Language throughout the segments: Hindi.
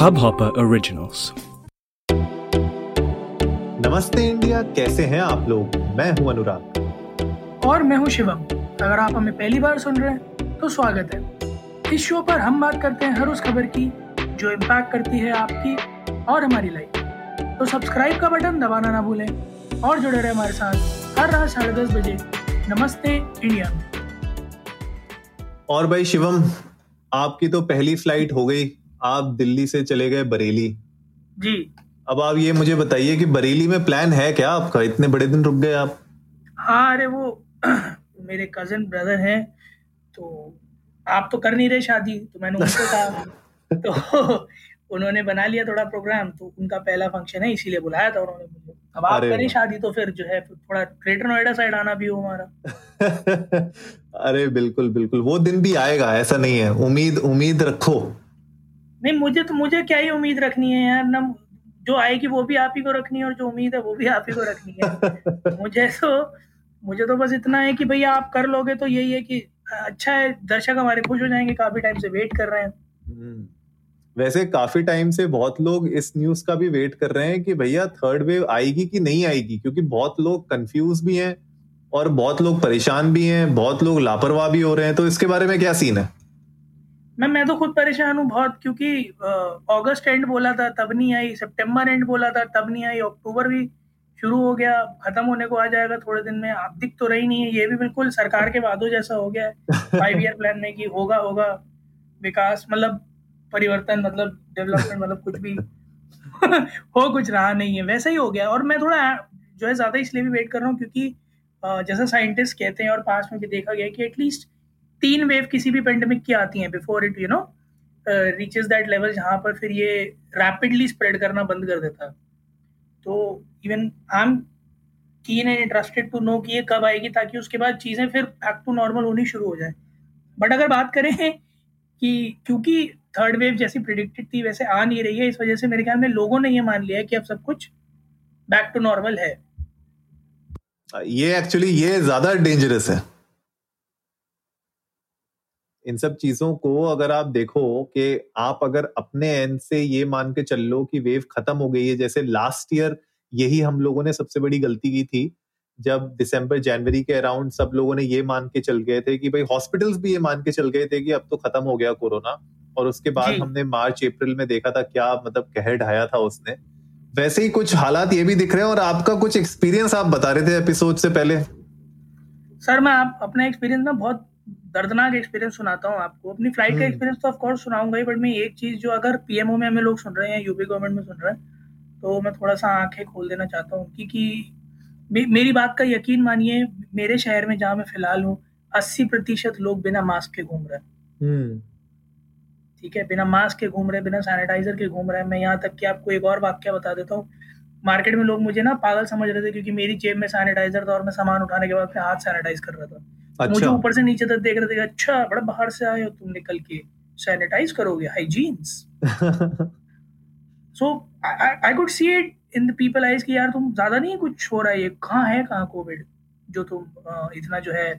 Hubhopper Originals. नमस्ते इंडिया कैसे हैं आप लोग? मैं हूँ अनुराग। और मैं हूँ शिवम। अगर आप हमें पहली बार सुन रहे हैं तो स्वागत है। इस शो पर हम बात करते हैं हर उस खबर की जो इम्पैक्ट करती है आपकी और हमारी लाइफ तो सब्सक्राइब का बटन दबाना ना भूलें और जुड़े रहे हमारे साथ हर रात साढ़े दस बजे। नमस्ते इंडिया में। और भाई शिवम आपकी तो पहली फ़्लाइट हो गई। आप दिल्ली से चले गए बरेली। जी। अब आप ये मुझे बताइए कि बरेली में प्लान है क्या आपका? इतने बड़े दिन रुक गए आप। हाँ अरे वो मेरे कज़न ब्रदर हैं तो आप तो कर नहीं रहे शादी तो मैंने उनको कहा। तो उन्होंने बना लिया थोड़ा प्रोग्राम तो उनका पहला फ़ंक्शन है इसीलिए बुलाया था उन्होंने मुझे। अब आप करें शादी तो फिर जो है फिर थोड़ा ग्रेटर नोएडा साइड आना भी हो हमारा। अरे बिल्कुल बिल्कुल। वो दिन भी आएगा ऐसा नहीं है। उम्मीद उम्मीद रखो। नहीं मुझे तो मुझे क्या ही उम्मीद रखनी है यार ना जो आएगी वो भी आप ही को रखनी है और जो उम्मीद है वो भी आप ही को रखनी है। मुझे तो मुझे तो बस इतना है कि भैया आप कर लोगे तो यही है कि अच्छा है दर्शक हमारे खुश हो जाएँगे काफ़ी टाइम से वेट कर रहे हैं। हम्म। वैसे काफ़ी टाइम से बहुत लोग इस न्यूज़ का भी वेट कर रहे हैं कि भैया थर्ड वेव आएगी कि नहीं आएगी? क्योंकि बहुत लोग कंफ्यूज भी हैं और बहुत लोग परेशान भी हैं बहुत लोग लापरवाह भी हो रहे हैं तो इसके बारे में क्या सीन है? मैं मैं तो खुद परेशान हूँ बहुत क्योंकि अगस्त एंड बोला था तब नहीं आई। सितंबर एंड बोला था तब नहीं आई। अक्टूबर भी शुरू हो गया। खत्म होने को आ जाएगा थोड़े दिन में। आप दिख तो रही नहीं है। ये भी बिल्कुल सरकार के वादों जैसा हो गया है। फाइव ईयर प्लान में कि होगा होगा। विकास मतलब परिवर्तन मतलब डेवलपमेंट मतलब कुछ भी। हो कुछ रहा नहीं है। वैसा ही हो गया। और मैं थोड़ा जो है ज़्यादा इसलिए भी वेट कर रहा हूँ क्योंकि जैसा साइंटिस्ट कहते हैं और पास में भी देखा गया कि एटलीस्ट तीन वेव किसी भी पेंडेमिक की आती हैं before it you know reaches that level जहाँ पर फिर ये रैपिडली स्प्रेड करना बंद कर देता है। तो even I am keen and interested to know कि ये कब आएगी ताकि उसके बाद चीज़ें फिर बैक टू नॉर्मल होनी शुरू हो जाए। बट अगर बात करें कि क्योंकि थर्ड वेव जैसी प्रिडिक्टेड थी, वैसे आ नहीं रही है, इस वजह से मेरे ख्याल में लोगों ने ये मान लिया है कि अब सब कुछ बैक टू नॉर्मल है। ये एक्चुअली ये ज़्यादा डेंजरस है। इन सब चीज़ों को अगर आप देखो कि आप अगर अपने एंड से ये मान के चल लो कि वेव खत्म हो गई है जैसे लास्ट ईयर यही हम लोगों ने सबसे बड़ी गलती की थी जब दिसंबर जनवरी के अराउंड सब लोगों ने ये मान के चल गए थे कि भाई हॉस्पिटल्स भी ये मान के चल गए थे कि अब तो खत्म हो गया कोरोना और उसके बाद हमने मार्च अप्रैल में देखा था क्या मतलब कहर ढाया था उसने। वैसे ही कुछ हालात ये भी दिख रहे हैं और आपका कुछ एक्सपीरियंस आप बता रहे थे एपिसोड से पहले। सर मैं आप अपना एक्सपीरियंस ना बहुत दर्दनाक एक्सपीरियंस सुनाता हूँ आपको। अपनी फ़्लाइट का हम्म। एक्सपीरियंस तो ऑफ़ कोर्स सुनाऊँगा ही बट मैं एक चीज़ जो अगर पीएमओ में हमें लोग सुन रहे हैं यूपी गवर्नमेंट में सुन रहे हैं तो मैं थोड़ा सा आँखें खोल देना चाहता हूँ क्योंकि मे- मेरी बात का यकीन मानिए मेरे शहर में जहाँ मैं फ़िलहाल हूँ अस्सी प्रतिशत लोग बिना मास्क के घूम रहे हैं। हम्म। ठीक है? बिना मास्क के घूम रहे हैं बिना सैनिटाइजर के घूम रहे हैं। मैं यहाँ तक कि आपको एक और वाक्य बता देता हूँ। मार्केट में लोग मुझे ना पागल समझ रहे थे क्योंकि मेरी जेब में सैनिटाइजर था और मैं सामान उठाने के बाद हाथ सैनिटाइज कर रहा था। मुझे अच्छा ऊपर से नीचे तक देख रहे थे अच्छा बड़ा बाहर से आए हो तुम निकल के। सैनिटाइज करोगे hygienes so I could see it in the people eyes कि यार तुम ज़्यादा नहीं कुछ हो रहा है ये। कहाँ है कहाँ कोविड जो तुम इतना जो है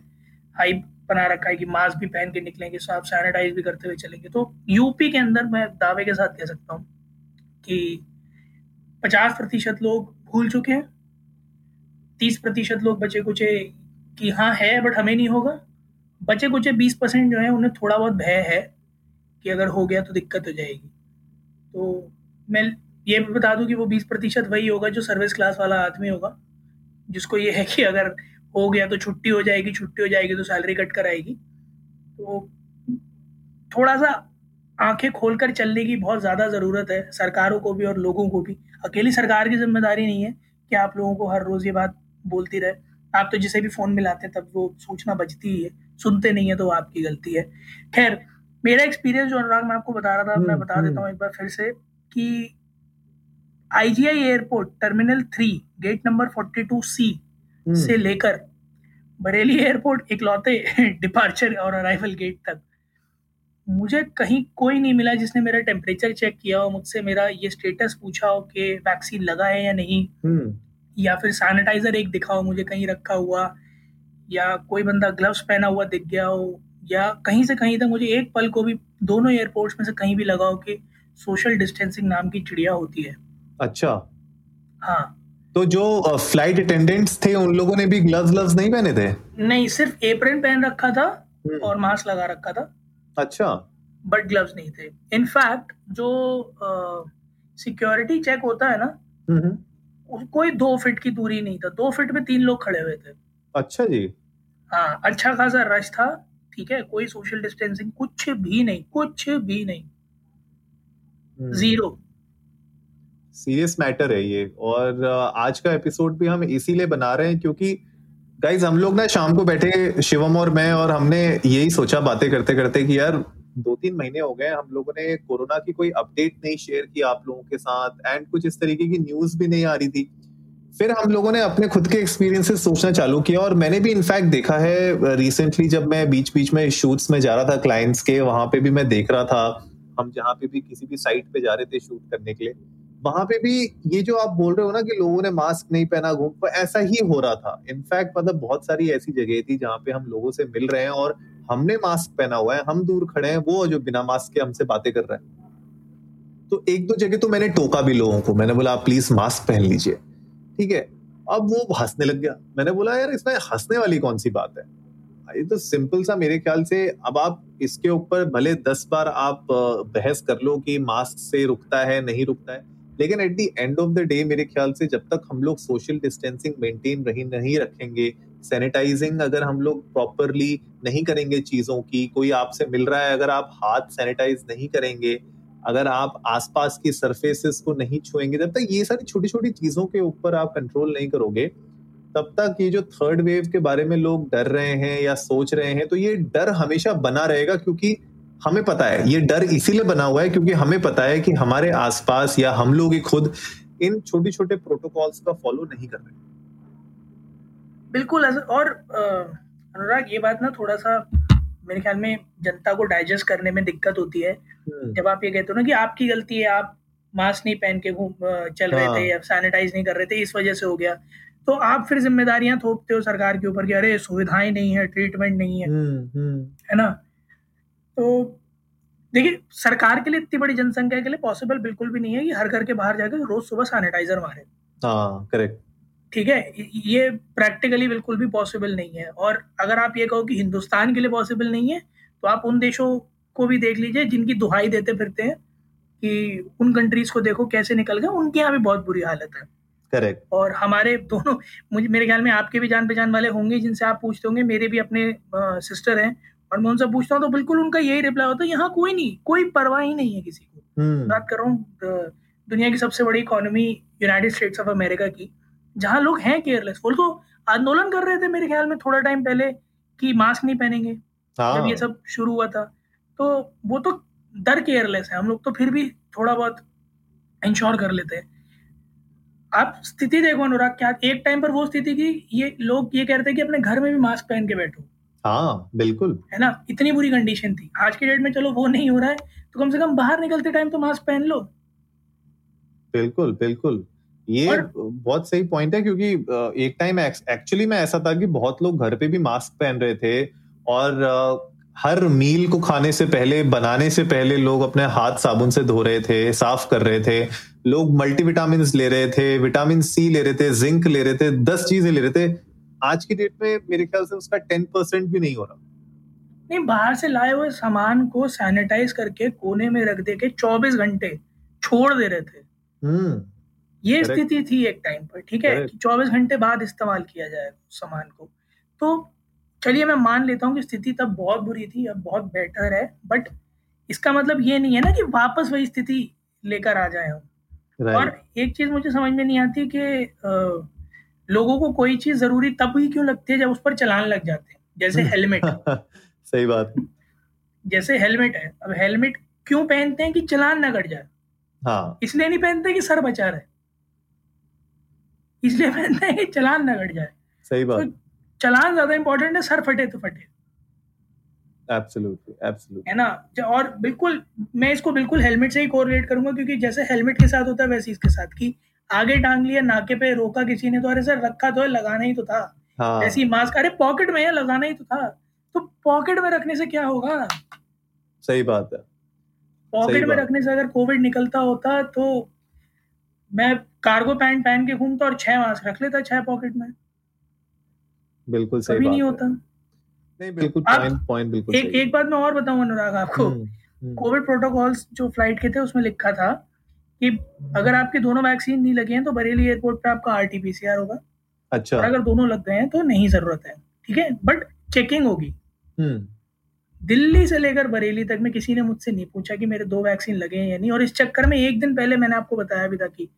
हाइप बना रखा है कि मास्क भी पहन के निकलेंगे सब सैनिटाइज भी करते हुए चलेंगे। तो यूपी के अंदर मैं दावे के साथ कह सकता हूँ कि पचास प्रतिशत लोग भूल चुके हैं तीस प्रतिशत लोग बचे कुचे कि हाँ है बट हमें नहीं होगा। बचे कुचे बीस परसेंट जो है, उन्हें थोड़ा बहुत भय है कि अगर हो गया तो दिक्कत हो जाएगी। तो मैं ये भी बता दूँ कि वो बीस प्रतिशत वही होगा जो सर्विस क्लास वाला आदमी होगा, जिसको ये है कि अगर हो गया तो छुट्टी हो जाएगी, छुट्टी हो जाएगी तो सैलरी कट कर आएगी तो थोड़ा सा आँखें खोलकर चलने की बहुत ज़्यादा ज़रूरत है, सरकारों को भी और लोगों को भी। अकेली सरकार की ज़िम्मेदारी नहीं है कि आप लोगों को हर रोज़ ये बात बोलती रहे। आप तो जिसे भी फ़ोन मिलाते हैं तब वो सूचना बजती ही है। सुनते नहीं है तो आपकी गलती है। खैर मेरा एक्सपीरियंस जो अनुराग मैं आपको बता रहा था मैं हम्म, बता देता हूँ एक बार फिर से कि IGI airport terminal three gate number forty two C हम्म, से लेकर बरेली एयरपोर्ट इकलौते डिपार्चर और अराइवल गेट तक। मुझे कहीं कोई नहीं मिला जिसने मेरा टेम्परेचर चेक किया हो मुझसे मेरा ये स्टेटस पूछा हो कि वैक्सीन लगा है या नहीं। हम्म, या फिर सैनिटाइजर एक दिखाओ मुझे कहीं रखा हुआ या कोई बंदा ग्लव्स पहना हुआ दिख गया हो या कहीं से कहीं तक मुझे एक पल को भी दोनों एयरपोर्ट्स में से कहीं भी लगा हो कि सोशल डिस्टेंसिंग नाम की चिड़िया होती है। अच्छा। हाँ। तो जो फ़्लाइट अटेंडेंट्स थे उन लोगों ने भी ग्लव्स ग्लव्स नहीं पहने थे? नहीं सिर्फ़ एप्रन पहन रखा था हम्म। और मास्क लगा रखा था। अच्छा। बट ग्लव्स नहीं थे। इनफैक्ट जो सिक्योरिटी चेक होता है ना हम्म, हम्म। कोई दो फीट की दूरी नहीं था। दो फीट में तीन लोग खड़े हुए थे। अच्छा जी। हाँ अच्छा खासा रश था ठीक है? कोई सोशल डिस्टेंसिंग कुछ भी नहीं कुछ भी नहीं। ज़ीरो सीरियस मैटर है ये। और आज का एपिसोड भी हम इसीलिए बना रहे हैं क्योंकि गाइज़ हम लोग ना शाम को बैठे शिवम और मैं और हमने यही सोचा बातें करते करते कि यार दो तीन महीने हो गए हम लोगों ने कोरोना की कोई अपडेट नहीं शेयर की आप लोगों के साथ एंड कुछ इस तरीके की न्यूज़ भी नहीं आ रही थी। फिर हम लोगों ने अपने खुद के एक्सपीरियंसेस सोचना चालू किया और मैंने भी इनफैक्ट देखा है रिसेंटली जब मैं बीच बीच में शूट्स में जा रहा था क्लाइंट्स के, वहाँ पे भी मैं देख रहा था, हम जहाँ पे भी किसी भी साइट पे जा रहे थे शूट करने के लिए, वहाँ पे भी ये जो आप बोल रहे हो ना कि लोगों ने मास्क नहीं पहना, घूम वो ऐसा ही हो रहा था। इनफैक्ट मतलब बहुत सारी ऐसी जगह थी जहाँ पे हम लोगों से मिल रहे हैं और हमने मास्क पहना हुआ है, हम दूर खड़े हैं, वो जो बिना मास्क के हमसे बातें कर रहे हैं। तो एक दो जगह तो मैंने टोका भी लोगों को, मैंने बोला, आप प्लीज़ मास्क पहन लीजिए। ठीक है, अब वो हंसने लग गया। मैंने बोला, यार, इसमें हंसने वाली कौन सी बात है? ये तो सिंपल सा मेरे ख्याल से, अब आप इसके ऊपर भले दस बार आप बहस कर लो कि मास्क से रुकता है, नहीं रुकता है, लेकिन at the end of the day मेरे ख्याल से जब तक हम लोग सोशल डिस्टेंसिंग मेंटेन रही, नहीं रखेंगे सैनिटाइजिंग अगर हम लोग प्रॉपरली नहीं करेंगे चीज़ों की, कोई आपसे मिल रहा है, अगर आप हाथ सैनिटाइज नहीं करेंगे, अगर आप आसपास की सरफेसेस को नहीं छुएँगे, जब तक ये सारी छोटी छोटी चीज़ों के ऊपर आप कंट्रोल नहीं करोगे, तब तक ये जो थर्ड वेव के बारे में लोग डर रहे हैं या सोच रहे हैं तो ये डर हमेशा बना रहेगा क्योंकि हमें पता है, ये डर इसीलिए बना हुआ है क्योंकि हमें पता है कि हमारे आसपास या हम लोग ही खुद इन छोटे छोटे प्रोटोकॉल्स का फॉलो नहीं कर रहे। बिल्कुल और अनुराग ये बात ना थोड़ा सा मेरे ख्याल में जनता को डाइजेस्ट करने में दिक्कत होती है। हम्म, जब आप ये कहते हो ना कि आपकी गलती है आप मास्क नहीं पहन के घूम चल रहे हाँ। थे या सैनिटाइज नहीं कर रहे थे इस वजह से हो गया। तो आप फिर जिम्मेदारियाँ थोपते हो सरकार के ऊपर कि अरे सुविधाएँ नहीं है ट्रीटमेंट नहीं है। हम्म, हम्म, है ना? तो देखिए सरकार के लिए इतनी बड़ी जनसंख्या के लिए पॉसिबल बिल्कुल भी नहीं है कि हर घर के बाहर जाकर रोज सुबह सैनिटाइजर मारे। हाँ करेक्ट ठीक है? ये प्रैक्टिकली बिल्कुल भी पॉसिबल नहीं है। और अगर आप ये कहो कि हिंदुस्तान के लिए पॉसिबल नहीं है तो आप उन देशों को भी देख लीजिए जिनकी दुहाई देते फिरते हैं कि उन कंट्रीज़ को देखो कैसे निकल गए। उनके यहाँ भी बहुत बुरी हालत है। करेक्ट और हमारे दोनों मुझे मेरे ख्याल में आपके भी जान पहचान वाले होंगे जिनसे आप पूछते होंगे। मेरे भी अपने सिस्टर हैं और मैं उनसे पूछता हूँ तो बिल्कुल उनका यही रिप्लाई होता है यहाँ कोई नहीं कोई परवाह ही नहीं है किसी को। हम्म। बात कर रहा हूँ दुनिया की सबसे बड़ी economy United States of America की। जहाँ लोग हैं केयरलेस वो तो आंदोलन कर रहे थे मेरे ख्याल में थोड़ा टाइम पहले कि मास्क नहीं पहनेंगे जब हाँ। ये सब शुरू हुआ था। तो वो तो डर केयरलेस है हम लोग तो फिर भी थोड़ा बहुत इंश्योर कर लेते हैं। आप स्थिति देखो अनुराग क्या एक टाइम पर वो स्थिति की ये लोग ये कहते हैं कि अपने घर में भी मास्क पहन के बैठो। हाँ बिल्कुल। है ना? इतनी बुरी कंडीशन थी। आज के डेट में चलो वो नहीं हो रहा है तो कम से कम बाहर निकलते टाइम तो मास्क पहन लो। बिल्कुल बिल्कुल। ये और- बहुत सही पॉइंट है क्योंकि एक टाइम एक्चुअली में ऐसा था कि बहुत लोग घर पे भी मास्क पहन रहे थे और हर मील को खाने से पहले बनाने से पहले लोग अपने हाथ साबुन से धो रहे थे साफ़ कर रहे थे। लोग मल्टीविटामिन ले रहे थे विटामिन सी ले रहे थे जिंक ले रहे थे दस चीज़ें ले रहे थे। आज की डेट में मेरे ख्याल से उसका टेन परसेंट भी नहीं हो रहा। नहीं बाहर से लाए हुए सामान को सैनिटाइज करके कोने में रख दे के 24 घंटे छोड़ दे रहे थे। हम्म। ये स्थिति थी एक टाइम पर ठीक है? कि 24 घंटे बाद इस्तेमाल किया जाए सामान को। तो चलिए मैं मान लेता हूँ कि स्थिति तब बहुत बुरी थी अब बहुत बेटर है बट इसका मतलब ये नहीं है ना कि वापस वही स्थिति लेकर आ जाए हम। और एक चीज़ मुझे समझ में नहीं आती कि लोगों को कोई चीज़ ज़रूरी तब ही क्यों लगती है जब उस पर चलान लग जाते हैं? जैसे हेलमेट। सही बात। है जैसे हेलमेट है अब हेलमेट क्यों पहनते हैं कि चलान ना कट जाए? हाँ। इसलिए नहीं पहनते कि सर बचा रहे। इसलिए हैं कि चलान ना कट जाए। सही बात। तो चलान ज़्यादा इंपॉर्टेंट है सर फटे तो फटे। एब्सोल्युटली एब्सोल्युटली है ना? और बिल्कुल मैं इसको बिल्कुल हेलमेट से ही कोरिलेट करूँगा क्योंकि जैसे हेलमेट के साथ होता है वैसे इसके साथ कि आगे टांग लिया नाके पे रोका किसी ने तो अरे सर रखा तो है लगाना ही तो था। हाँ। ऐसी मास्क अरे पॉकेट में है लगाना ही तो था। तो पॉकेट में रखने से क्या होगा? सही बात है। पॉकेट में रखने से अगर कोविड निकलता होता तो मैं कार्गो पैंट पहन के घूमता और छह मास्क रख लेता छह पॉकेट में। बिल्कुल सही कभी नहीं होता। नहीं बिल्कुल पॉइंट पॉइंट बिल्कुल एक एक बात मैं और बताऊँ अनुराग आपको। हम्म, हम्म, कोविड प्रोटोकॉल्स जो फ़्लाइट के थे उसमें लिखा था कि अगर आपके दोनों वैक्सीन नहीं लगे हैं तो बरेली एयरपोर्ट पे आपका आरटीपीसीआर होगा। अच्छा। और अगर दोनों लग गए हैं तो नहीं ज़रूरत है। ठीक है? बट चेकिंग होगी। हम्म। दिल्ली से लेकर बरेली तक में किसी ने मुझसे नहीं पूछा कि मेरे दो वैक्सीन लगे हैं या नहीं। और इस चक्कर में एक दिन पहले मैंने आपको बताया भी था कि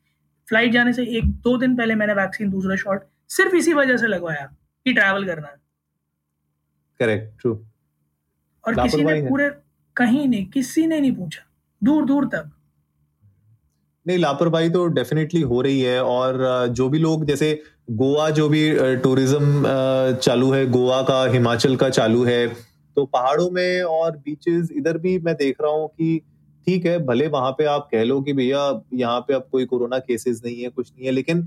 फ़्लाइट जाने से एक दो दिन पहले मैंने वैक्सीन दूसरा शॉट सिर्फ़ इसी वजह से लगवाया कि ट्रैवल करना है। करेक्ट ट्रू और किसी ने पूरे कहीं नहीं किसी ने नहीं पूछा। दूर दूर तक। नहीं लापरवाही तो डेफिनेटली हो रही है और जो भी लोग जैसे गोवा जो भी टूरिज़्म चालू है गोवा का हिमाचल का चालू है तो पहाड़ों में और बीचेस इधर भी मैं देख रहा हूँ कि ठीक है भले वहाँ पे आप कह लो कि भैया यहाँ पे अब कोई कोरोना केसेस नहीं है कुछ नहीं है लेकिन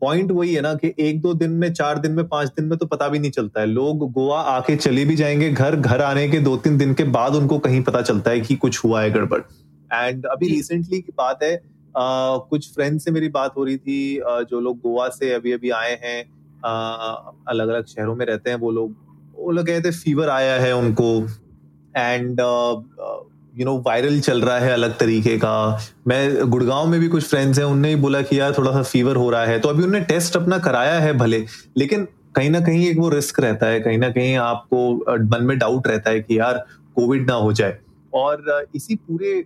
पॉइंट वही है ना कि एक दो दिन में चार दिन में पाँच दिन में तो पता भी नहीं चलता है। लोग गोवा आके चले भी जाएँगे घर घर आने के दो तीन दिन के बाद उनको कहीं पता चलता है कि कुछ हुआ है गड़बड़। एंड अभी रिसेंटली की बात है अ, कुछ फ्रेंड से मेरी बात हो रही थी अ, जो लोग गोवा से अभी अभी आए हैं अलग अलग शहरों में रहते हैं वो लोग वो लोग कहते फीवर आया है उनको. एंड यू नो वायरल चल रहा है अलग तरीके का। मैं गुड़गांव में भी कुछ फ्रेंड्स हैं, उनने ही बोला कि यार थोड़ा सा फीवर हो रहा है। तो अभी उन्होंने टेस्ट अपना कराया है भले, लेकिन कहीं ना कहीं एक वो रिस्क रहता है। कहीं ना कहीं आपको मन में डाउट रहता है कि यार कोविड ना हो जाए। और इसी पूरे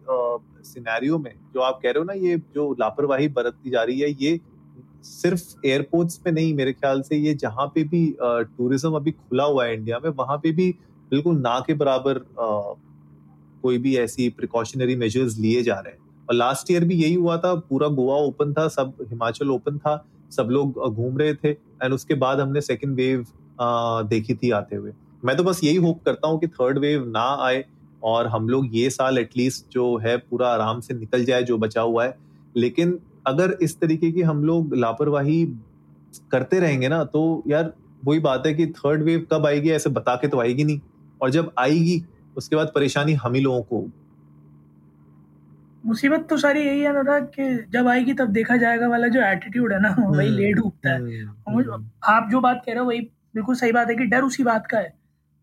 सिनेरियो में जो आप कह रहे हो ना, ये जो लापरवाही बरतती जा रही है, ये सिर्फ़ एयरपोर्ट्स पे नहीं, मेरे ख्याल से ये जहाँ पे भी टूरिज़्म अभी खुला हुआ है इंडिया में, वहाँ पे भी बिल्कुल ना के बराबर कोई भी ऐसी प्रिकॉशनरी मेजर्स लिए जा रहे हैं। और लास्ट ईयर भी यही हुआ था, पूरा गोवा ओपन था, सब हिमाचल ओपन था, सब लोग घूम रहे थे एंड उसके बाद हमने सेकेंड वेव देखी थी आते हुए। मैं तो बस यही होप करता हूँ कि थर्ड वेव ना आए और हम लोग ये साल एटलीस्ट जो है, पूरा आराम से निकल जाए, जो बचा हुआ है। लेकिन अगर इस तरीके की हम लोग लापरवाही करते रहेंगे ना तो यार वही बात है कि थर्ड वेव कब आएगी, ऐसे बता के तो आएगी नहीं। और जब आएगी उसके बाद परेशानी हम ही लोगों को। मुसीबत तो सारी यही है अनुराग कि जब आएगी तब देखा जाएगा वाला जो एटीट्यूड है ना वही हम्म, ले डूबता है। हम्म, हम्म, आप जो बात कह रहे हो वही बिल्कुल सही बात है कि डर उसी बात का है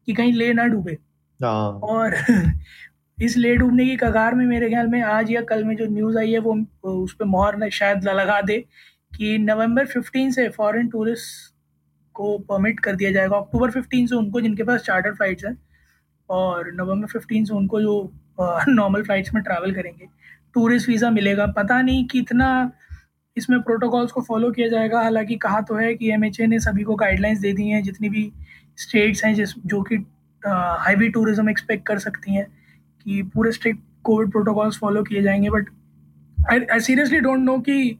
कि कहीं ले ना डूबे। हाँ। और इस ले डूबने की कगार में मेरे ख्याल में आज या कल में जो न्यूज़ आई है वो उस पर मोहर ने शायद लगा दे कि नवंबर 15 से फॉरेन टूरिस्ट को परमिट कर दिया जाएगा। अक्टूबर 15 से उनको जिनके पास चार्टर फ्लाइट्स हैं और नवंबर 15 से उनको जो नॉर्मल फ्लाइट्स में ट्रैवल करेंगे। टूरिस्ट वीज़ा मिलेगा। पता नहीं कितना इसमें प्रोटोकॉल्स को फॉलो किया जाएगा। हालाँकि कहा तो है कि एम ने सभी को गाइडलाइंस दे दी हैं, जितनी भी स्टेट्स हैं, जिस, जो कि हाईवी टूरिज़्म एक्सपेक्ट कर सकती हैं कि पूरे स्ट्रिक्ट कोविड प्रोटोकॉल्स फॉलो किए जाएँगे। But I seriously don't know कि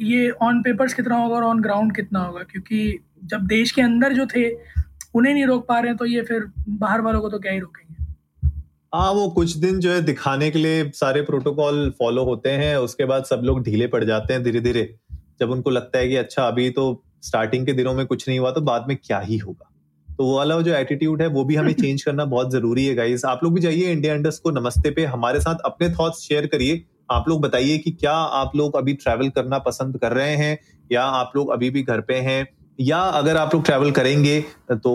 ये ऑन पेपर्स कितना होगा और ऑन ग्राउंड कितना होगा, क्योंकि जब देश के अंदर जो थे उन्हें नहीं रोक पा रहे हैं तो ये फिर बाहर वालों को तो क्या ही रोकेंगे? हाँ वो कुछ दिन जो है दिखाने के लिए सारे प्रोटोकॉल फॉलो होते हैं, उसके बाद सब लोग ढीले पड़ जाते हैं धीरे धीरे जब उनको लगता है कि अच्छा अभी तो स्टार्टिंग के दिनों में कुछ नहीं हुआ तो बाद में क्या ही होगा? तो वो वाला जो एटीट्यूड है, वो भी हमें चेंज करना बहुत ज़रूरी है गाइस आप लोग भी जाइए इंडिया इंडस्ट को नमस्ते पे, हमारे साथ अपने थॉट्स शेयर करिए। आप लोग बताइए कि क्या आप लोग अभी ट्रैवल करना पसंद कर रहे हैं, या आप लोग अभी भी घर पे हैं? या अगर आप लोग ट्रैवल करेंगे तो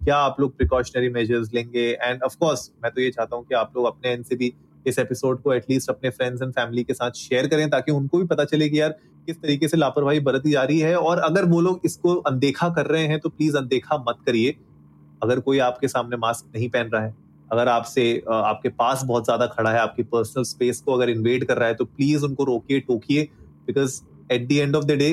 क्या आप लोग प्रिकॉशनरी मेजर्स लेंगे? एंड ऑफ़ कोर्स मैं तो ये चाहता हूँ कि आप लोग अपने एंड से भी इस एपिसोड को एटलीस्ट अपने फ्रेंड्स एंड फैमिली के साथ शेयर करें, ताकि उनको भी पता चले कि यार किस तरीके से लापरवाही बरती जा रही है। और अगर वो लोग इसको अनदेखा कर रहे हैं तो प्लीज़ अनदेखा मत करिए। अगर कोई आपके सामने मास्क नहीं पहन रहा है, अगर आपसे आपके पास बहुत ज़्यादा खड़ा है, आपकी पर्सनल स्पेस को अगर इन्वेड कर रहा है तो प्लीज़ उनको रोकिए, टोकिए because at the end of the day